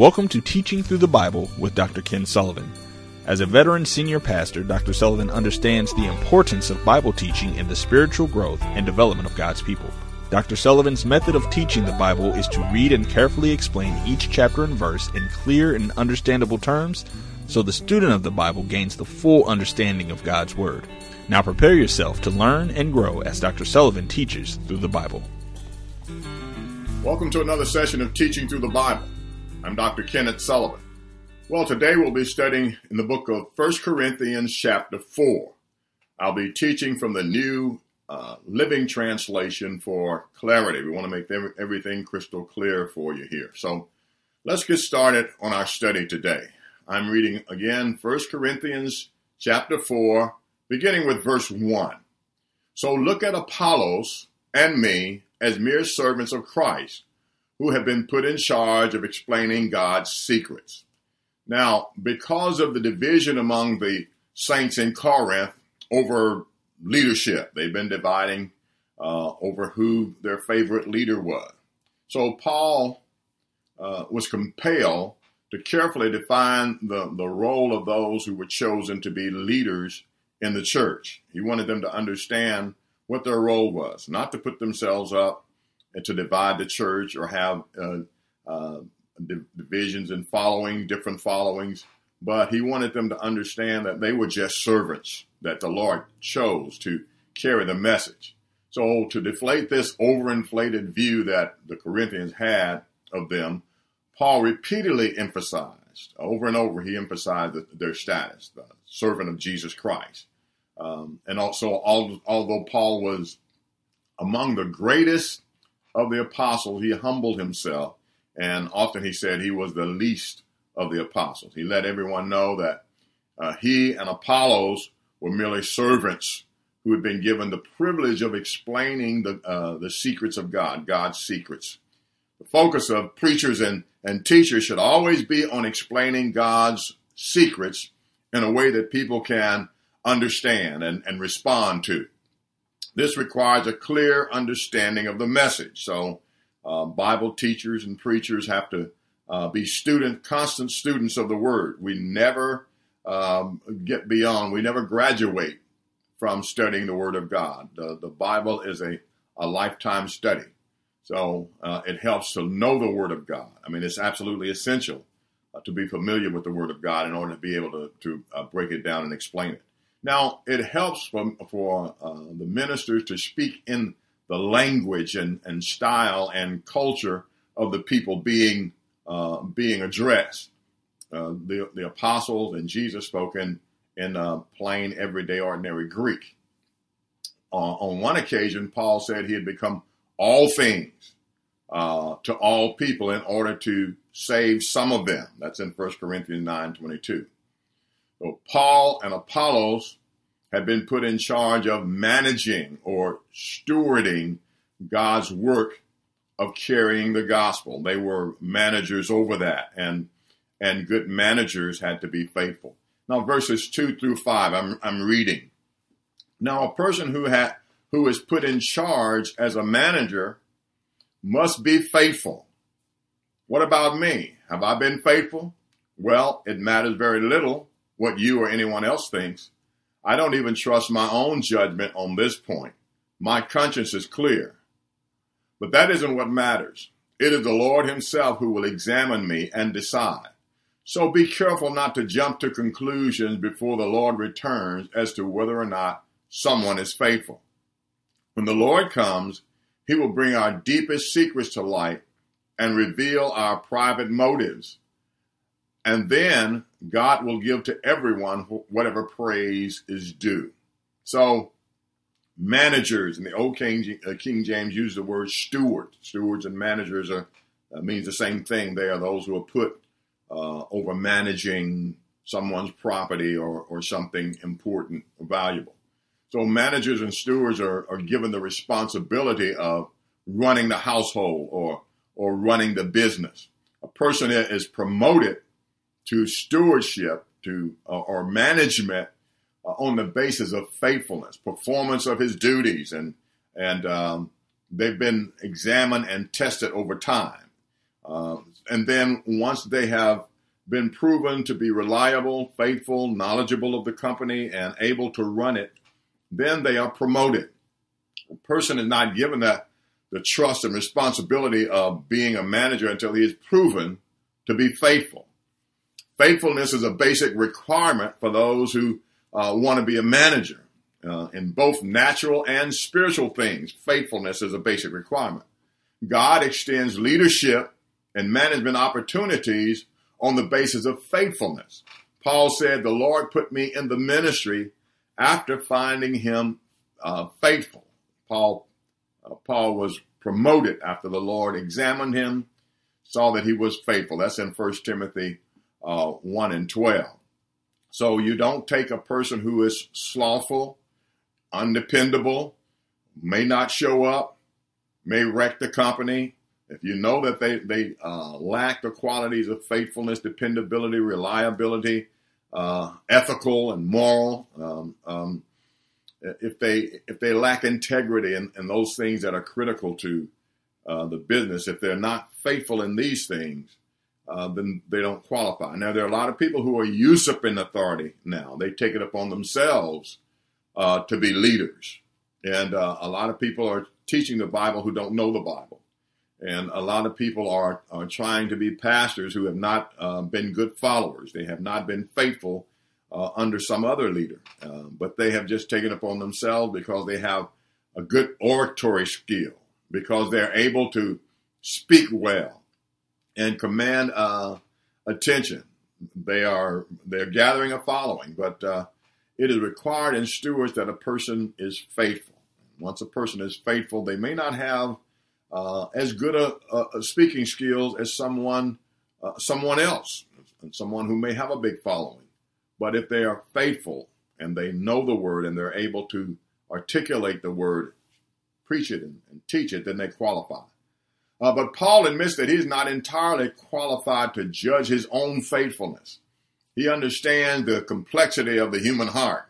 Welcome to Teaching Through the Bible with Dr. Ken Sullivan. As a veteran senior pastor, Dr. Sullivan understands the importance of Bible teaching in the spiritual growth and development of God's people. Dr. Sullivan's method of teaching the Bible is to read and carefully explain each chapter and verse in clear and understandable terms so the student of the Bible gains the full understanding of God's Word. Now prepare yourself to learn and grow as Dr. Sullivan teaches through the Bible. Welcome to another session of Teaching Through the Bible. I'm Dr. Kenneth Sullivan. Well, today we'll be studying in the book of 1 Corinthians, chapter 4. I'll be teaching from the New uh, Living Translation for clarity. We want to make everything crystal clear for you here. So let's get started on our study today. I'm reading again 1 Corinthians, chapter 4, beginning with verse 1. So look at Apollos and me as mere servants of Christ who have been put in charge of explaining God's secrets. Now, because of the division among the saints in Corinth over leadership, they've been dividing uh, over who their favorite leader was. So Paul uh, was compelled to carefully define the, the role of those who were chosen to be leaders in the church. He wanted them to understand what their role was, not to put themselves up and to divide the church or have uh, uh, divisions in following, different followings. But he wanted them to understand that they were just servants that the Lord chose to carry the message. So to deflate this overinflated view that the Corinthians had of them, Paul repeatedly emphasized, over and over, he emphasized their status, the servant of Jesus Christ. Um, and also, although Paul was among the greatest of the apostles, he humbled himself. And often he said he was the least of the apostles. He let everyone know that uh, he and Apollos were merely servants who had been given the privilege of explaining the, uh, the secrets of God, God's secrets. The focus of preachers and, and teachers should always be on explaining God's secrets in a way that people can understand and, and respond to. This requires a clear understanding of the message. So, uh, Bible teachers and preachers have to uh, be student, constant students of the Word. We never um, get beyond, we never graduate from studying the Word of God. The, the Bible is a, a lifetime study. So uh, it helps to know the Word of God. I mean, it's absolutely essential uh, to be familiar with the Word of God in order to be able to, to uh, break it down and explain it. Now, it helps for, for uh, the ministers to speak in the language and, and style and culture of the people being uh, being addressed. Uh, the, the apostles and Jesus spoke in, in uh, plain, everyday, ordinary Greek. on one occasion, Paul said he had become all things uh, to all people in order to save some of them. That's in 1 Corinthians 9 22. Paul and Apollos had been put in charge of managing or stewarding God's work of carrying the gospel. They were managers over that, and and good managers had to be faithful. Now, verses two through five, I'm I'm reading. Now, a person who had who is put in charge as a manager must be faithful. What about me? Have I been faithful? Well, it matters very little what you or anyone else thinks. I don't even trust my own judgment on this point. My conscience is clear. But that isn't what matters. It is the Lord Himself who will examine me and decide. So be careful not to jump to conclusions before the Lord returns as to whether or not someone is faithful. When the Lord comes, He will bring our deepest secrets to light and reveal our private motives. And then God will give to everyone whatever praise is due. So, managers in the old King, uh, King James used the word steward. Stewards and managers are uh, means the same thing. They are those who are put uh, over managing someone's property or, or something important or valuable. So managers and stewards are, are given the responsibility of running the household or or running the business. A person is promoted to stewardship to uh, or management uh, on the basis of faithfulness, performance of his duties, and and um, they've been examined and tested over time. Uh, and then once they have been proven to be reliable, faithful, knowledgeable of the company, and able to run it, then they are promoted. A person is not given that the trust and responsibility of being a manager until he is proven to be faithful. Faithfulness is a basic requirement for those who uh, want to be a manager. Uh, in both natural and spiritual things, faithfulness is a basic requirement. God extends leadership and management opportunities on the basis of faithfulness. Paul said, The Lord put me in the ministry after finding him uh, faithful. Paul, uh, Paul was promoted after the Lord examined him, saw that he was faithful. That's in 1 Timothy uh, 1 and 12. So you don't take a person who is slothful, undependable, may not show up, may wreck the company. If you know that they, they uh, lack the qualities of faithfulness, dependability, reliability, uh, ethical and moral, um, um, if they if they lack integrity and, those things that are critical to uh, the business, if they're not faithful in these things, uh, then they don't qualify. Now there are a lot of people who are usurping authority now. They take it upon themselves uh, to be leaders, and uh, a lot of people are teaching the Bible who don't know the Bible, and a lot of people are are trying to be pastors who have not uh, been good followers. They have not been faithful uh, under some other leader, uh, but they have just taken upon themselves because they have a good oratory skill, because they're able to speak well and command uh, attention. They are they're gathering a following, but uh, it is required in stewards that a person is faithful. Once a person is faithful, they may not have uh, as good a, a, speaking skills as someone uh, someone else, and someone who may have a big following. But if they are faithful and they know the word and they're able to articulate the word, preach it and, and teach it, then they qualify. Uh, but Paul admits that he's not entirely qualified to judge his own faithfulness. He understands the complexity of the human heart,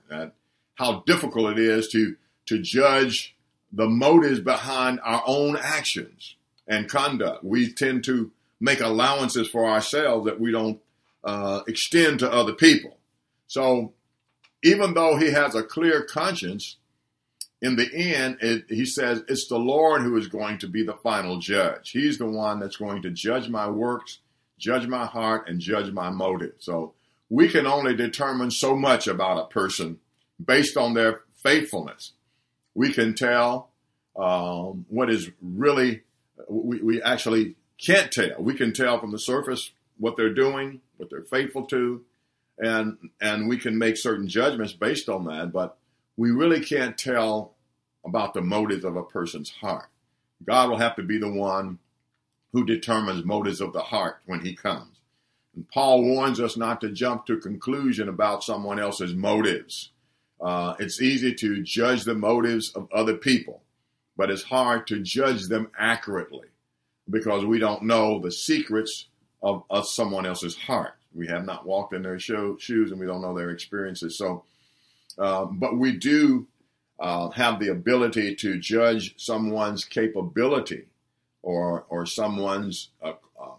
how difficult it is to, to judge the motives behind our own actions and conduct. We tend to make allowances for ourselves that we don't uh, extend to other people. So even though he has a clear conscience, in the end, it, he says it's the Lord who is going to be the final judge. He's the one that's going to judge my works, judge my heart, and judge my motive. So we can only determine so much about a person based on their faithfulness. We can tell um, what is really, we, we actually can't tell. We can tell from the surface what they're doing, what they're faithful to, and and we can make certain judgments based on that, but we really can't tell about the motives of a person's heart. God will have to be the one who determines motives of the heart when he comes. And Paul warns us not to jump to conclusion about someone else's motives. Uh, it's easy to judge the motives of other people, but it's hard to judge them accurately because we don't know the secrets of, of someone else's heart. We have not walked in their shoes and we don't know their experiences. So, uh, but we do uh, have the ability to judge someone's capability or, or someone's uh, uh,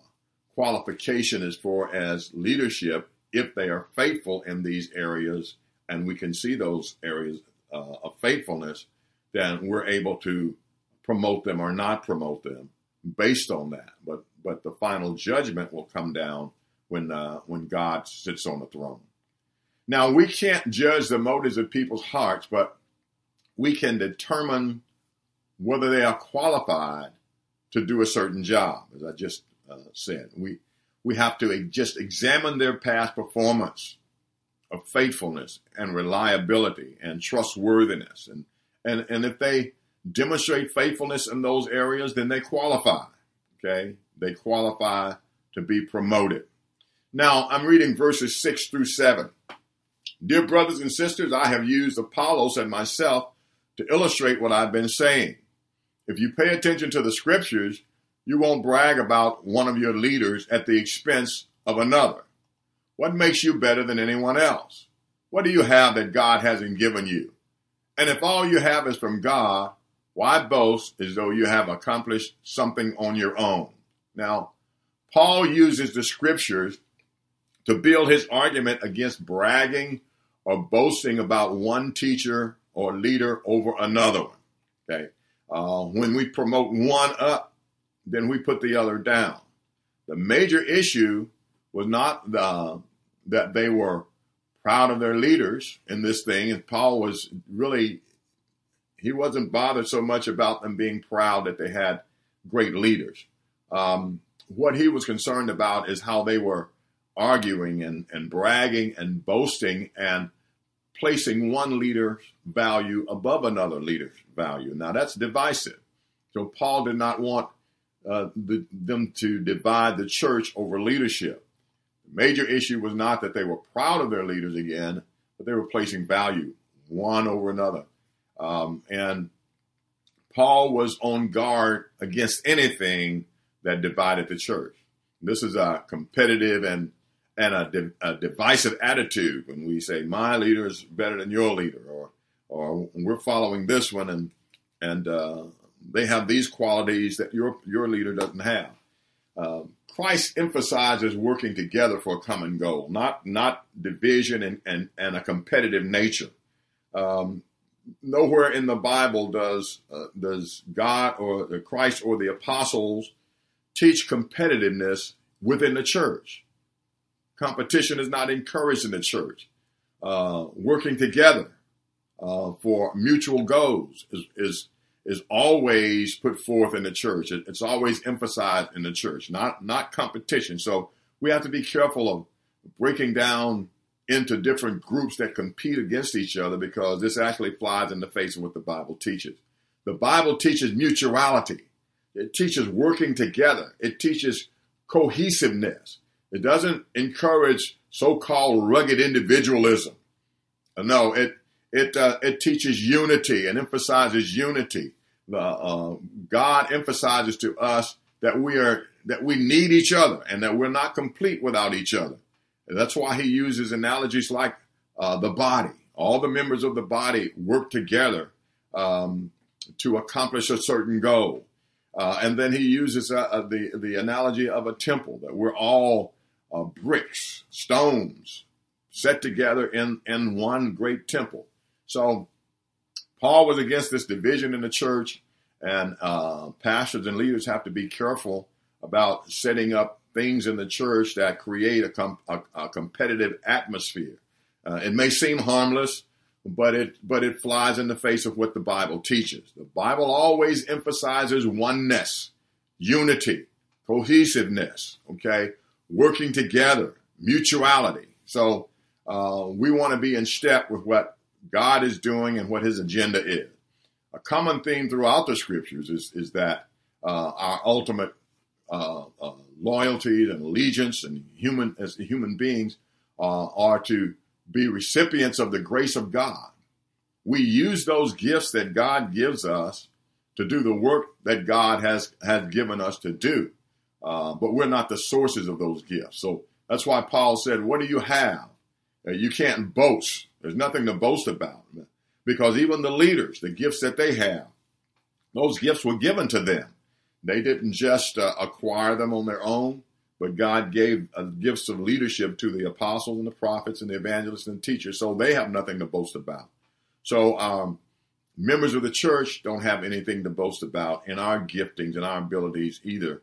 qualification as far as leadership if they are faithful in these areas and we can see those areas uh, of faithfulness, then we're able to promote them or not promote them based on that. But but the final judgment will come down when uh, when God sits on the throne. Now we can't judge the motives of people's hearts, but we can determine whether they are qualified to do a certain job. As I just uh, said, we we have to just examine their past performance of faithfulness and reliability and trustworthiness, and and and if they demonstrate faithfulness in those areas, then they qualify. Okay, they qualify to be promoted. Now, I'm reading verses 6 through 7. Dear brothers and sisters, I have used Apollos and myself to illustrate what I've been saying. If you pay attention to the scriptures, you won't brag about one of your leaders at the expense of another. What makes you better than anyone else? What do you have that God hasn't given you? And if all you have is from God, why boast as though you have accomplished something on your own? Now, Paul uses the scriptures to build his argument against bragging or boasting about one teacher or leader over another one. Okay. Uh, when we promote one up, then we put the other down. The major issue was not the, that they were proud of their leaders in this thing, and Paul was really he wasn't bothered so much about them being proud that they had great leaders. Um, what he was concerned about is how they were arguing and, and bragging and boasting and placing one leader's value above another leader's value. Now that's divisive. So Paul did not want uh, the, them to divide the church over leadership. The major issue was not that they were proud of their leaders again, but they were placing value one over another. Um, and Paul was on guard against anything that divided the church. This is a competitive and and a, a, divisive attitude when we say my leader is better than your leader, or or we're following this one and and uh, they have these qualities that your your leader doesn't have. Uh, Christ emphasizes working together for a common goal, not not division and and, and a competitive nature. Um, nowhere in the Bible does uh, does God or the Christ or the apostles teach competitiveness within the church. Competition is not encouraged in the church. Uh, working together uh, for mutual goals is, is is always put forth in the church. It, it's always emphasized in the church, not not competition. So we have to be careful of breaking down into different groups that compete against each other because this actually flies in the face of what the Bible teaches. The Bible teaches mutuality. It teaches working together. It teaches cohesiveness. It doesn't encourage so-called rugged individualism. No, it it uh, it teaches unity and emphasizes unity. The, uh, God emphasizes to us that we are that we need each other and that we're not complete without each other. And that's why he uses analogies like uh, the body. All the members of the body work together um, to accomplish a certain goal. Uh, and then he uses uh, uh, the the analogy of a temple that we're all uh, bricks, stones, set together in in one great temple. So Paul was against this division in the church, and uh, pastors and leaders have to be careful about setting up things in the church that create a, com- a, a competitive atmosphere. Uh, it may seem harmless, but it but it flies in the face of what the Bible teaches. The Bible always emphasizes oneness, unity, cohesiveness. Okay, working together, mutuality. So uh, we want to be in step with what God is doing and what His agenda is. A common theme throughout the Scriptures is is that uh, our ultimate uh, uh, loyalties and allegiance and human as human beings uh, are to be recipients of the grace of God. We use those gifts that God gives us to do the work that God has has given us to do, uh, but we're not the sources of those gifts. So that's why Paul said, "What do you have? You can't boast. There's nothing to boast about." Because even the leaders, the gifts that they have, those gifts were given to them. They didn't just uh, acquire them on their own, but God gave uh, gifts of leadership to the apostles and the prophets and the evangelists and teachers, so they have nothing to boast about. So, um, members of the church don't have anything to boast about in our giftings and our abilities either.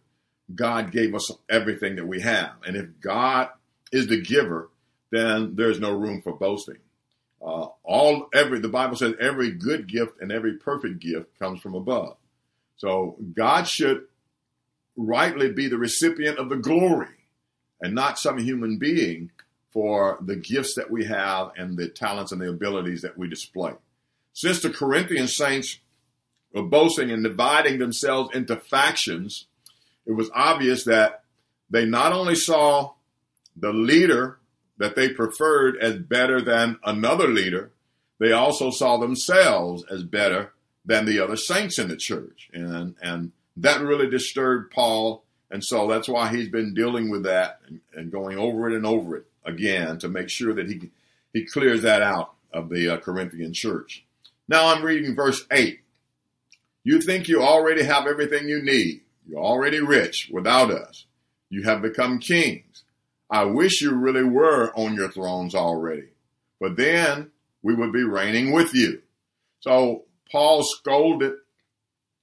God gave us everything that we have, and if God is the giver, then there's no room for boasting. Uh, all every the Bible says every good gift and every perfect gift comes from above. So God should rightly be the recipient of the glory and not some human being for the gifts that we have and the talents and the abilities that we display. Since the Corinthian saints were boasting and dividing themselves into factions, it was obvious that they not only saw the leader that they preferred as better than another leader, they also saw themselves as better than the other saints in the church. And, and that really disturbed Paul. And so that's why he's been dealing with that and, and going over it and over it again to make sure that he, he clears that out of the uh, Corinthian church. Now I'm reading verse 8. You think you already have everything you need. You're already rich without us. You have become kings. I wish you really were on your thrones already, but then we would be reigning with you. So Paul scolded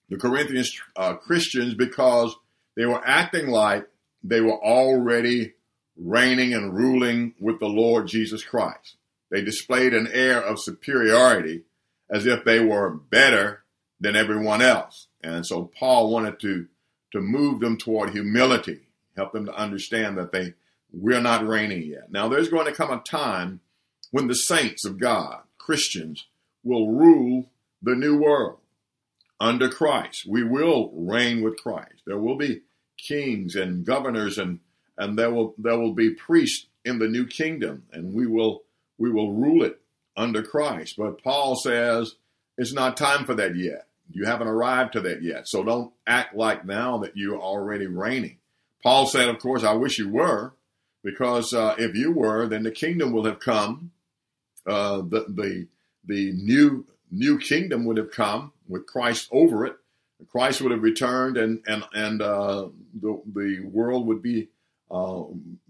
the Corinthians uh, Christians because they were acting like they were already reigning and ruling with the Lord Jesus Christ. They displayed an air of superiority as if they were better than everyone else. And so Paul wanted to, to move them toward humility, help them to understand that they we're not reigning yet. Now there's going to come a time when the saints of God, Christians, will rule the new world under Christ. We will reign with Christ. There will be kings and governors and and there will there will be priests in the new kingdom and we will we will rule it under Christ. But Paul says it's not time for that yet. You haven't arrived to that yet. So don't act like now that you're already reigning. Paul said, of course, I wish you were, because uh, if you were, then the kingdom will have come. Uh, the the the new new kingdom would have come with Christ over it. Christ would have returned, and and and uh, the the world would be uh,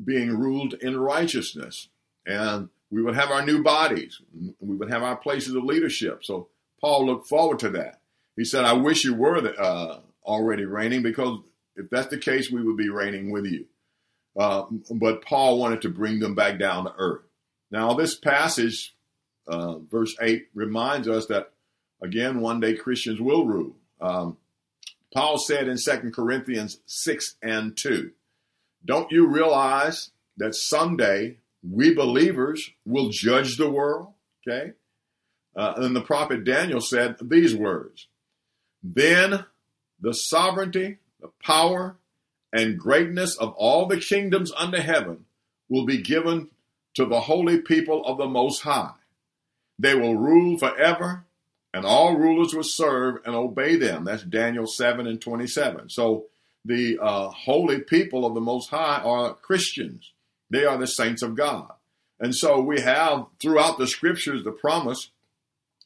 being ruled in righteousness, and we would have our new bodies. We would have our places of leadership. So Paul looked forward to that. He said, "I wish you were the, uh, already reigning, because if that's the case, we would be reigning with you." Uh, but Paul wanted to bring them back down to earth. Now, this passage, uh, verse eight, reminds us that again, one day Christians will rule. Um, Paul said in 2 Corinthians 6 and 2, Don't you realize that someday we believers will judge the world? Okay. Uh, and the prophet Daniel said these words Then the sovereignty, the power, and greatness of all the kingdoms under heaven will be given to the holy people of the Most High. They will rule forever and all rulers will serve and obey them. That's Daniel 7 and 27. So the uh, holy people of the Most High are Christians, they are the saints of God. And so we have throughout the scriptures the promise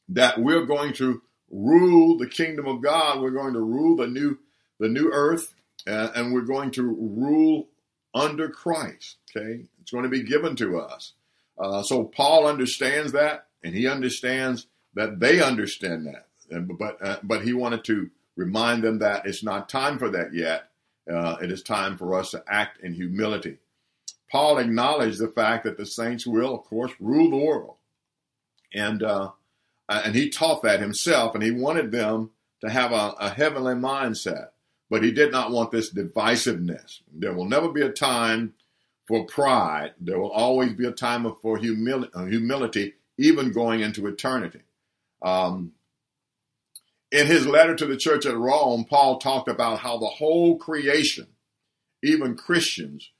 that we're going to rule the kingdom of God. We're going to rule the new the new earth, uh, and we're going to rule under Christ. Okay, it's going to be given to us. Uh, so Paul understands that, and he understands that they understand that. But uh, but he wanted to remind them that it's not time for that yet. Uh, it is time for us to act in humility. Paul acknowledged the fact that the saints will, of course, rule the world, and uh, and he taught that himself, and he wanted them to have a, a heavenly mindset. But he did not want this divisiveness. There will never be a time for pride. There will always be a time for humility, humility even going into eternity. Um, in his letter to the church at Rome, Paul talked about how the whole creation, even Christians,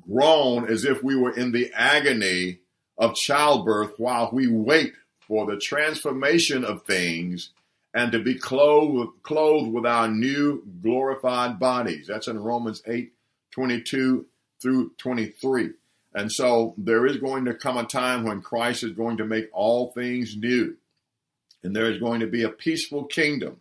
groan as if we were in the agony of childbirth while we wait for the transformation of things and to be clothed, clothed with our new glorified bodies. That's in Romans 8 22 through 23. And so there is going to come a time when Christ is going to make all things new and there is going to be a peaceful kingdom,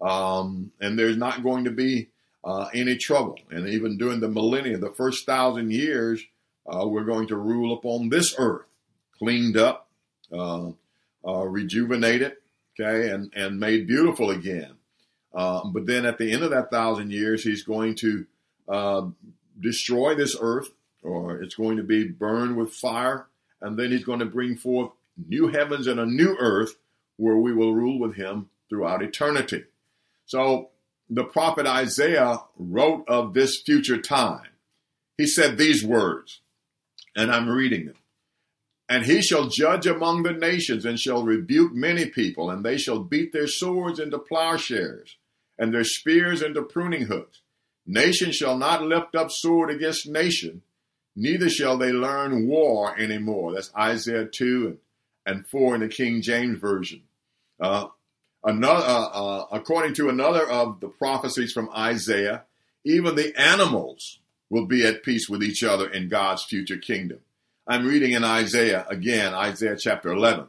um, and there's not going to be uh, any trouble. And even during the millennium, the first thousand years, uh, we're going to rule upon this earth, cleaned up, uh, uh rejuvenated, okay, and and made beautiful again. Um, but then at the end of that thousand years, he's going to uh, destroy this earth, or it's going to be burned with fire, and then he's going to bring forth new heavens and a new earth where we will rule with him throughout eternity. So the prophet Isaiah wrote of this future time. He said these words, and I'm reading them. And he shall judge among the nations and shall rebuke many people, and they shall beat their swords into plowshares and their spears into pruning hooks. Nation shall not lift up sword against nation, neither shall they learn war anymore. That's Isaiah 2 and 4 in the King James Version. Uh, another, uh, uh, according to another of the prophecies from Isaiah, even the animals will be at peace with each other in God's future kingdom. I'm reading in Isaiah again, Isaiah chapter 11.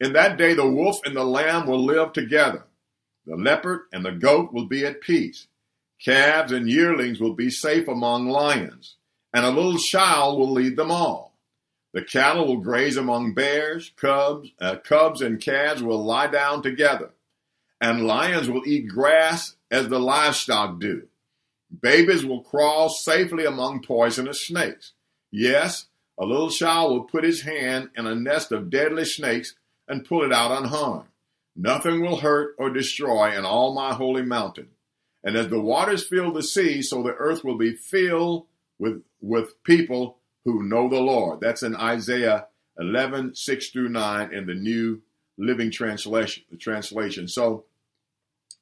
In that day, the wolf and the lamb will live together. The leopard and the goat will be at peace. Calves and yearlings will be safe among lions, and a little child will lead them all. The cattle will graze among bears, cubs, uh, cubs and calves will lie down together, and lions will eat grass as the livestock do. Babies will crawl safely among poisonous snakes. Yes, a little child will put his hand in a nest of deadly snakes and pull it out unharmed. Nothing will hurt or destroy in all my holy mountain. And as the waters fill the sea, so the earth will be filled with, with people who know the Lord. That's in Isaiah 11, 6 through 9 in the New Living Translation. translation. So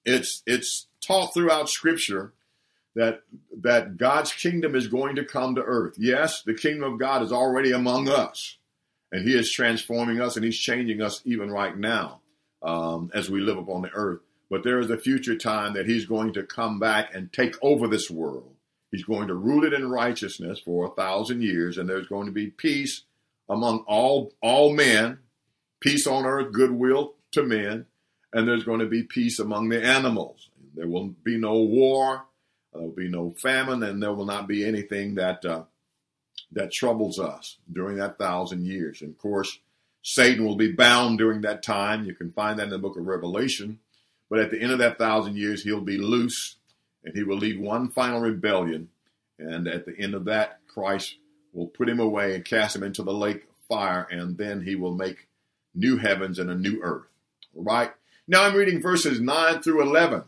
it's, it's taught throughout Scripture that, that God's kingdom is going to come to earth. Yes, the kingdom of God is already among us, and He is transforming us and He's changing us even right now um, as we live upon the earth. But there is a future time that he's going to come back and take over this world. He's going to rule it in righteousness for a thousand years, and there's going to be peace among all all men, peace on earth, goodwill to men, and there's going to be peace among the animals. There will be no war, there will be no famine, and there will not be anything that uh, that troubles us during that thousand years. And of course, Satan will be bound during that time. You can find that in the book of Revelation. But at the end of that thousand years, he'll be loose and he will lead one final rebellion. And at the end of that, Christ will put him away and cast him into the lake of fire, and then he will make new heavens and a new earth. All right? Now I'm reading verses 9 through 11.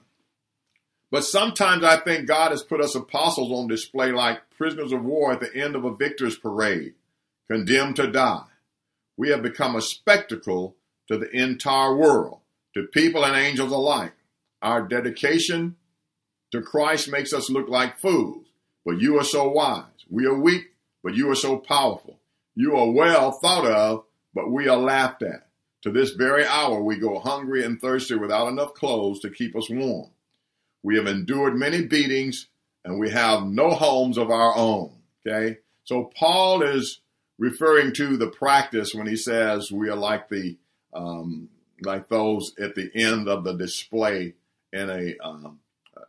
But sometimes I think God has put us apostles on display like prisoners of war at the end of a victor's parade, condemned to die. We have become a spectacle to the entire world to people and angels alike. Our dedication to Christ makes us look like fools, but you are so wise. We are weak, but you are so powerful. You are well thought of, but we are laughed at. To this very hour, we go hungry and thirsty without enough clothes to keep us warm. We have endured many beatings and we have no homes of our own. Okay. So Paul is referring to the practice when he says we are like the um, like those at the end of the display in a um,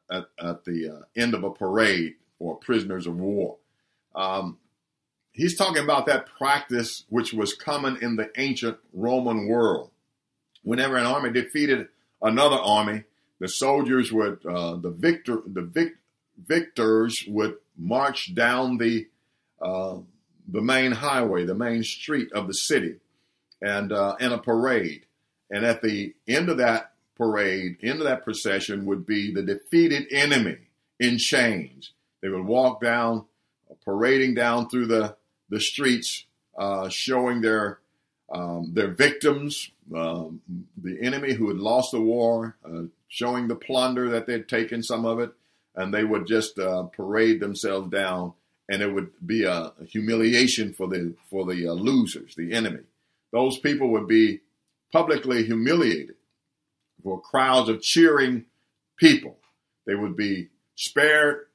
at, at, the uh, end of a parade for prisoners of war. Um, he's talking about that practice which was common in the ancient Roman world. Whenever an army defeated another army, the soldiers would uh, the victor the vic, victors would march down the uh, the main highway, the main street of the city, and uh, in a parade. And at the end of that parade, end of that procession would be the defeated enemy in chains. They would walk down, parading down through the, the streets, uh, showing their um, their victims, um, the enemy who had lost the war, uh, showing the plunder that they'd taken some of it, and they would just uh, parade themselves down, and it would be a humiliation for the for the uh, losers, the enemy. Those people would be publicly humiliated for crowds of cheering people. They would be spared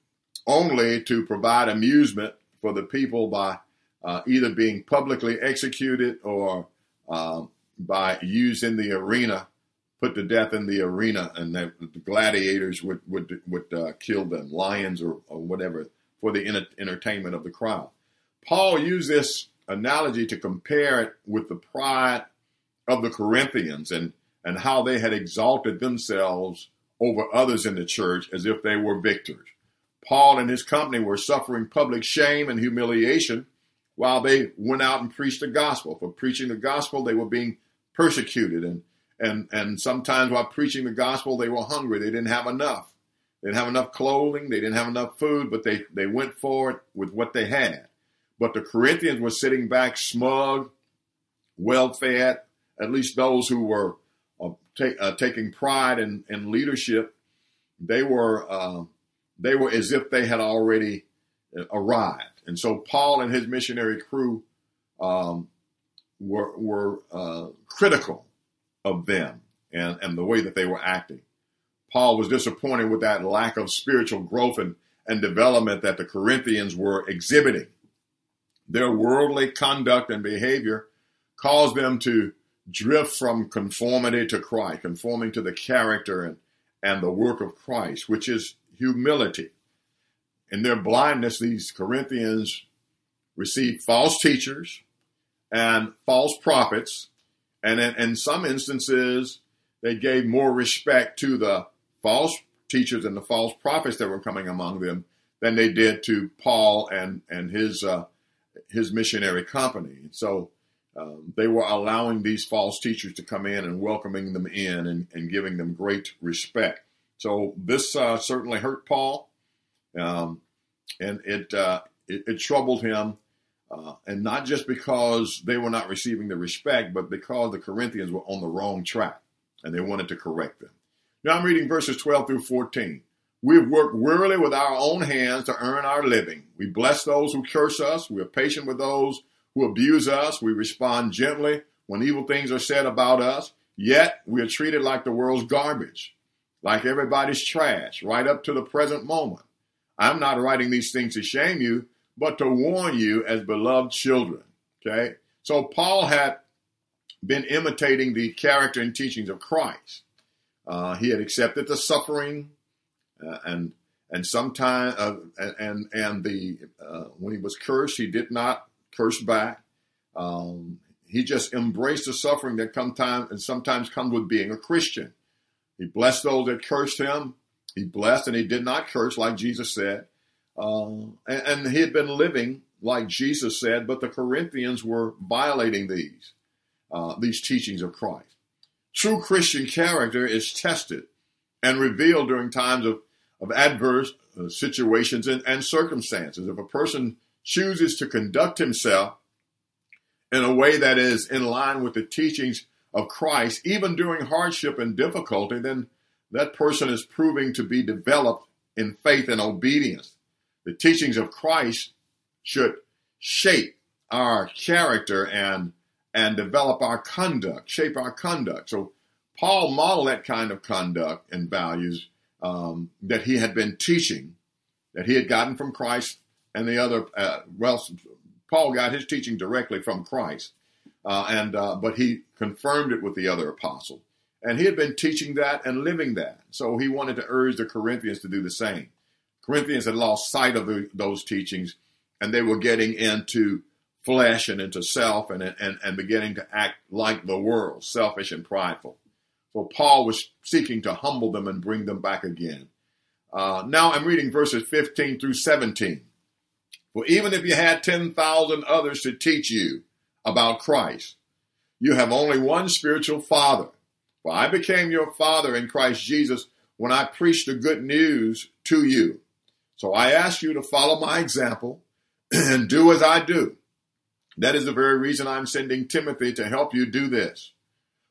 only to provide amusement for the people by uh, either being publicly executed or uh, by used in the arena, put to death in the arena, and the, the gladiators would would would uh, kill them, lions or, or whatever, for the entertainment of the crowd. Paul used this analogy to compare it with the pride of the Corinthians and, and how they had exalted themselves over others in the church as if they were victors. Paul and his company were suffering public shame and humiliation while they went out and preached the gospel. For preaching the gospel, they were being persecuted and and and sometimes while preaching the gospel, they were hungry. They didn't have enough. They didn't have enough clothing. They didn't have enough food, but they they went forward with what they had. But the Corinthians were sitting back, smug, well fed, at least those who were uh, uh, taking pride in, in, leadership, they were uh, they were as if they had already uh, arrived. And so Paul and his missionary crew um, were, were uh, critical of them and, and the way that they were acting. Paul was disappointed with that lack of spiritual growth and, and development that the Corinthians were exhibiting. Their worldly conduct and behavior caused them to drift from conformity to Christ, conforming to the character and, and the work of Christ, which is humility. In their blindness, these Corinthians received false teachers and false prophets. And in, some instances, they gave more respect to the false teachers and the false prophets that were coming among them than they did to Paul and and his uh, his missionary company. So um, they were allowing these false teachers to come in and welcoming them in and, and giving them great respect. So this uh, certainly hurt Paul, um, and it, uh, it, it troubled him, uh, and not just because they were not receiving the respect, but because the Corinthians were on the wrong track, and they wanted to correct them. Now I'm reading verses 12 through 14. We have worked wearily with our own hands to earn our living. We bless those who curse us. We are patient with those who abuse us. We respond gently when evil things are said about us. Yet we are treated like the world's garbage, like everybody's trash, right up to the present moment. I'm not writing these things to shame you, but to warn you as beloved children. Okay? So Paul had been imitating the character and teachings of Christ. Uh, he had accepted the suffering uh, and and sometimes uh, and and the uh, when he was cursed, he did not curse back. Um, he just embraced the suffering that sometimes and sometimes comes with being a Christian. He blessed those that cursed him. He blessed and he did not curse, like Jesus said. Uh, and, and, he had been living like Jesus said, but the Corinthians were violating these uh, these teachings of Christ. True Christian character is tested and revealed during times of of adverse uh, situations and, and circumstances. If a person chooses to conduct himself in a way that is in line with the teachings of Christ, even during hardship and difficulty, then that person is proving to be developed in faith and obedience. The teachings of Christ should shape our character and and develop our conduct, shape our conduct. So Paul modeled that kind of conduct and values um, that he had been teaching, that he had gotten from Christ and the other. Uh, well, Paul got his teaching directly from Christ, uh, and uh, but he confirmed it with the other apostle, and he had been teaching that and living that. So he wanted to urge the Corinthians to do the same. Corinthians had lost sight of the, those teachings, and they were getting into flesh and into self and, and, and beginning to act like the world, selfish and prideful. So Paul was seeking to humble them and bring them back again. Uh, now I'm reading verses 15 through 17. For even if you had 10,000 others to teach you about Christ, you have only one spiritual father. For I became your father in Christ Jesus when I preached the good news to you. So I ask you to follow my example and do as I do. That is the very reason I'm sending Timothy to help you do this.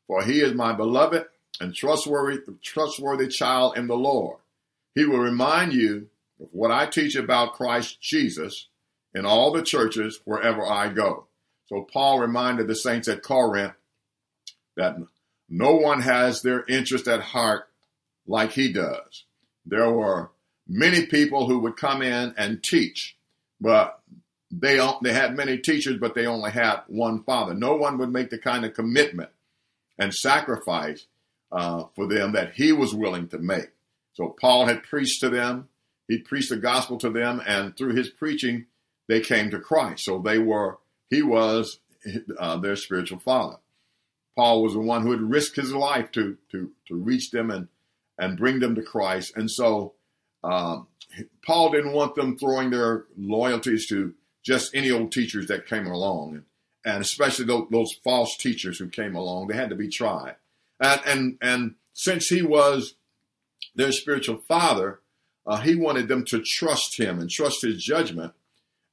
For he is my beloved and trustworthy, trustworthy child in the Lord. He will remind you of what I teach about Christ Jesus in all the churches wherever I go. So Paul reminded the saints at Corinth that no one has their interest at heart like he does. There were many people who would come in and teach, but they they had many teachers, but they only had one father. No one would make the kind of commitment and sacrifice uh, for them that he was willing to make. So Paul had preached to them, he preached the gospel to them, and through his preaching, they came to Christ. So they were, he was uh, their spiritual father. Paul was the one who had risked his life to to to reach them and and bring them to Christ. And so um, Paul didn't want them throwing their loyalties to just any old teachers that came along, and, and especially those, those false teachers who came along. They had to be tried. And, and, and since he was their spiritual father, uh, he wanted them to trust him and trust his judgment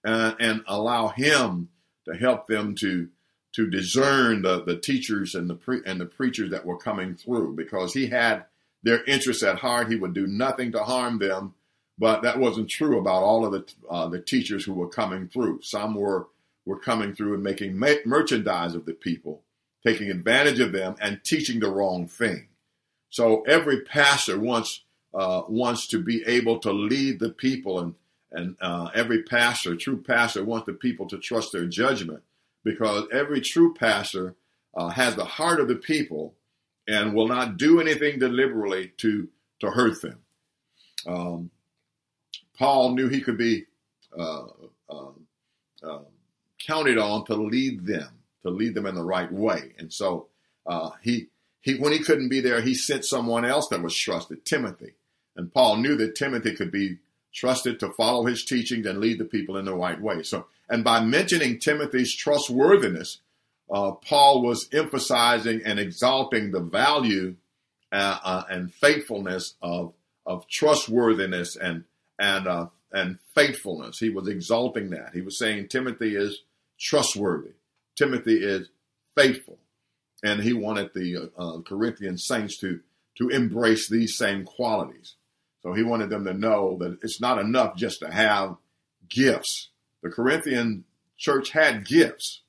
uh, and allow him to help them to to discern the, the teachers and the pre- and the preachers that were coming through because he had their interests at heart. He would do nothing to harm them, but that wasn't true about all of the uh, the teachers who were coming through. Some were were coming through and making ma- merchandise of the people, taking advantage of them and teaching the wrong thing. So every pastor wants uh, wants to be able to lead the people, and and uh, every pastor, true pastor, wants the people to trust their judgment because every true pastor uh, has the heart of the people and will not do anything deliberately to to hurt them. Um, Paul knew he could be uh, um, um, counted on to lead them, to lead them in the right way. And so uh, he he when he couldn't be there, he sent someone else that was trusted, Timothy. And Paul knew that Timothy could be trusted to follow his teachings and lead the people in the right way. So, and by mentioning Timothy's trustworthiness, uh, Paul was emphasizing and exalting the value uh, uh, and faithfulness of of trustworthiness and and uh, and faithfulness. He was exalting that. He was saying Timothy is trustworthy. Timothy is faithful, and he wanted the uh, Corinthian saints to to embrace these same qualities. So he wanted them to know that it's not enough just to have gifts. The Corinthian church had gifts,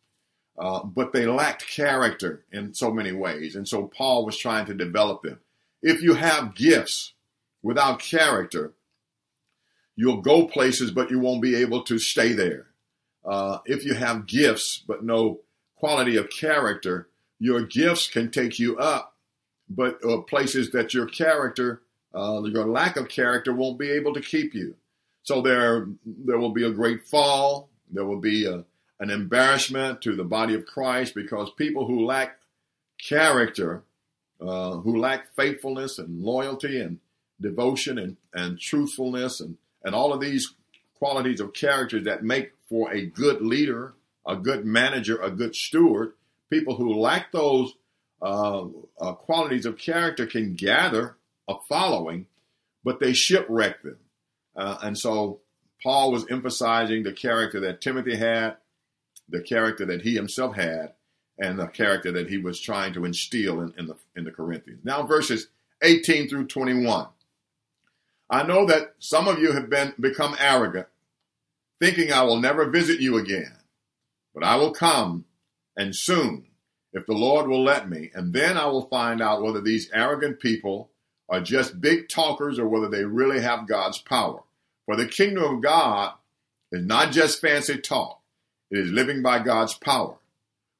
uh, but they lacked character in so many ways. And so Paul was trying to develop them. If you have gifts without character, you'll go places, but you won't be able to stay there. Uh, if you have gifts, but no quality of character, your gifts can take you up, but uh, places that your character, uh, your lack of character won't be able to keep you. So there, there will be a great fall. There will be a, an embarrassment to the body of Christ because people who lack character, uh, who lack faithfulness and loyalty and devotion and, and truthfulness and, and all of these qualities of character that make for a good leader, a good manager, a good steward, people who lack those uh, uh, qualities of character can gather a following, but they shipwreck them. Uh, and so Paul was emphasizing the character that Timothy had, the character that he himself had, and the character that he was trying to instill in, in the in the Corinthians. Now verses 18 through 21. I know that some of you have been become arrogant, thinking I will never visit you again. But I will come and soon, if the Lord will let me, and then I will find out whether these arrogant people are just big talkers or whether they really have God's power. For the kingdom of God is not just fancy talk, it is living by God's power.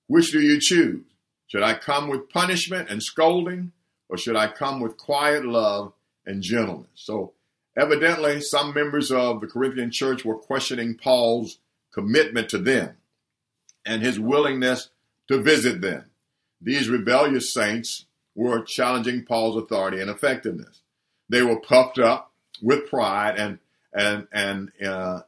Which do you choose? Should I come with punishment and scolding, or should I come with quiet love and gentleness? So, evidently, some members of the Corinthian church were questioning Paul's commitment to them and his willingness to visit them. These rebellious saints were challenging Paul's authority and effectiveness. They were puffed up with pride and and and uh,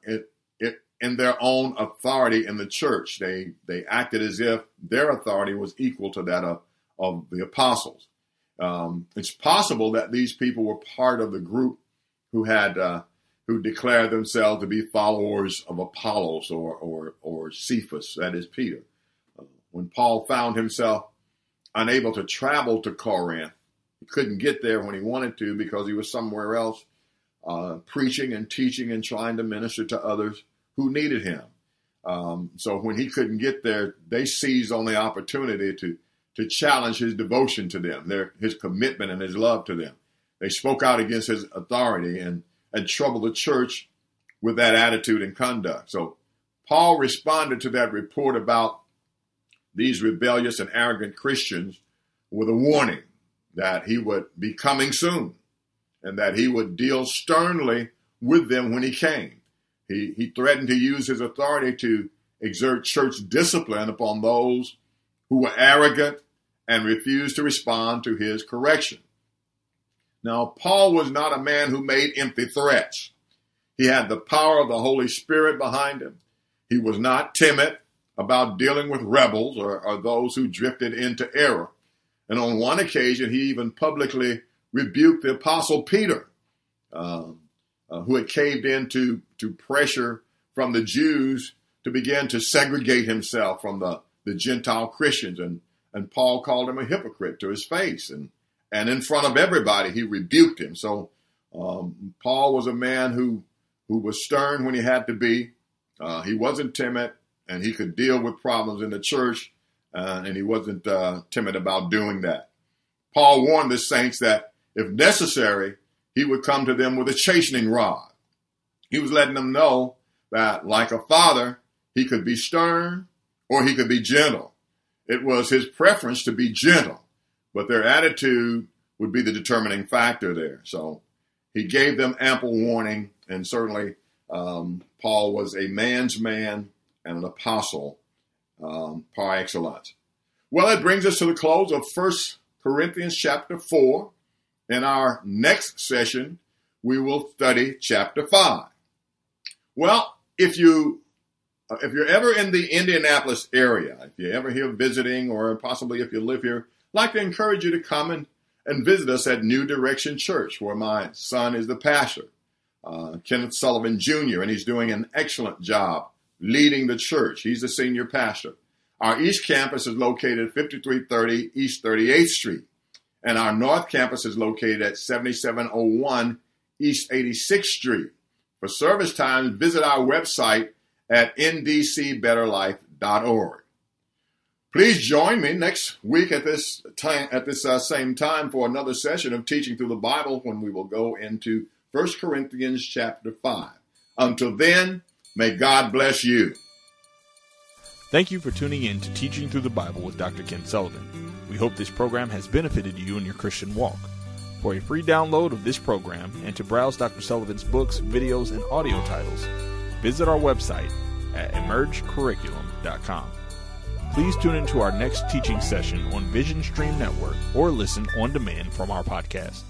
in their own authority in the church. They they acted as if their authority was equal to that of, of the apostles. Um, it's possible that these people were part of the group who had uh, who declared themselves to be followers of Apollos or or or Cephas, that is Peter. Uh, when Paul found himself unable to travel to Corinth, he couldn't get there when he wanted to because he was somewhere else uh, preaching and teaching and trying to minister to others who needed him. Um, so when he couldn't get there, they seized on the opportunity to to challenge his devotion to them, their his commitment and his love to them. They spoke out against his authority and and troubled the church with that attitude and conduct. So Paul responded to that report about these rebellious and arrogant Christians with a warning that he would be coming soon and that he would deal sternly with them when he came. He, he threatened to use his authority to exert church discipline upon those who were arrogant and refused to respond to his correction. Now, Paul was not a man who made empty threats. He had the power of the Holy Spirit behind him. He was not timid about dealing with rebels or, or those who drifted into error. And on one occasion, he even publicly rebuked the apostle Peter, uh, uh, who had caved into to pressure from the Jews to begin to segregate himself from the, the Gentile Christians. And, and Paul called him a hypocrite to his face. And, and in front of everybody, he rebuked him. So um, Paul was a man who, who was stern when he had to be. Uh, he wasn't timid, and he could deal with problems in the church, uh, and he wasn't uh, timid about doing that. Paul warned the saints that if necessary, he would come to them with a chastening rod. He was letting them know that, like a father, he could be stern or he could be gentle. It was his preference to be gentle, but their attitude would be the determining factor there. So he gave them ample warning, and certainly um, Paul was a man's man and an apostle um, par excellence. Well, it brings us to the close of First Corinthians chapter 4. In our next session, we will study chapter 5. Well, if you uh, if you're ever in the Indianapolis area, if you're ever here visiting, or possibly if you live here, I'd like to encourage you to come and, and visit us at New Direction Church, where my son is the pastor, uh, Kenneth Sullivan Jr., and he's doing an excellent job leading the church. He's the senior pastor. Our East Campus is located 5330 East 38th Street, and our North Campus is located at 7701 East 86th Street. For service times, visit our website at ndcbetterlife.org. Please join me next week at this time at this uh, same time for another session of teaching through the Bible when we will go into 1 Corinthians chapter 5. Until then, may God bless you. Thank you for tuning in to Teaching Through the Bible with Dr. Ken Sullivan. We hope this program has benefited you in your Christian walk. For a free download of this program and to browse Dr. Sullivan's books, videos, and audio titles, visit our website at emergecurriculum.com. Please tune into our next teaching session on Vision Stream Network or listen on demand from our podcast.